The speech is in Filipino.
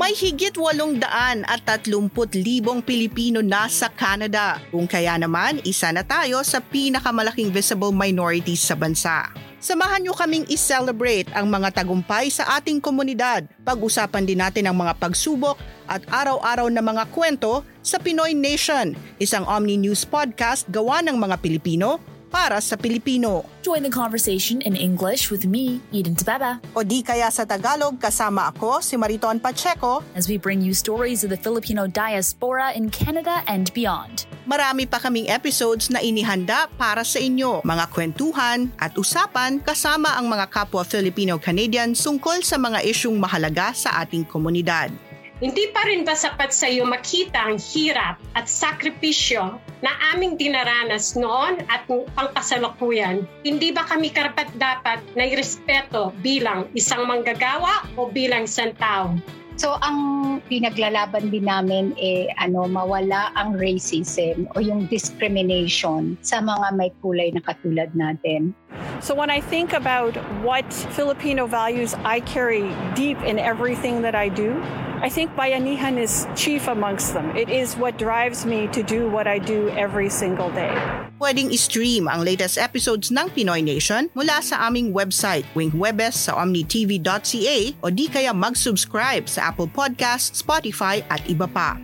May higit 800 at 30 libong Pilipino na sa Canada. Kung kaya naman, isa na tayo sa pinakamalaking visible minorities sa bansa. Samahan niyo kaming i-celebrate ang mga tagumpay sa ating komunidad. Pag-usapan din natin ang mga pagsubok at araw-araw na mga kwento sa Pinoy Nation, isang Omni News podcast gawa ng mga Pilipino para sa Pilipino. Join the conversation in English with me, Eden Tababa, O di kaya sa Tagalog kasama ako, si Mariton Pacheco. as we bring you stories of the Filipino diaspora in Canada and beyond. Marami pa kaming episodes na inihanda para sa inyo. Mga kwentuhan at usapan kasama ang mga kapwa Filipino-Canadian sungkol sa mga isyung mahalaga sa ating komunidad. Hindi pa rin ba sapat sa iyo makita ang hirap at sakripisyo na aming dinaranas noon at pangkasalukuyan? Hindi ba kami karapat dapat na irespeto bilang isang manggagawa o bilang isang tao? So ang pinaglalaban din namin eh ano mawala ang racism o yung discrimination sa mga may kulay na katulad natin. So when I think about what Filipino values I carry deep in everything that I do, I think bayanihan is chief amongst them. It is what drives me to do what I do every single day. Pwedeng i-stream ang latest episodes ng Pinoy Nation mula sa aming website, Wing Webes sa omnitv.ca o di kaya mag-subscribe sa Apple Podcasts, Spotify at iba pa.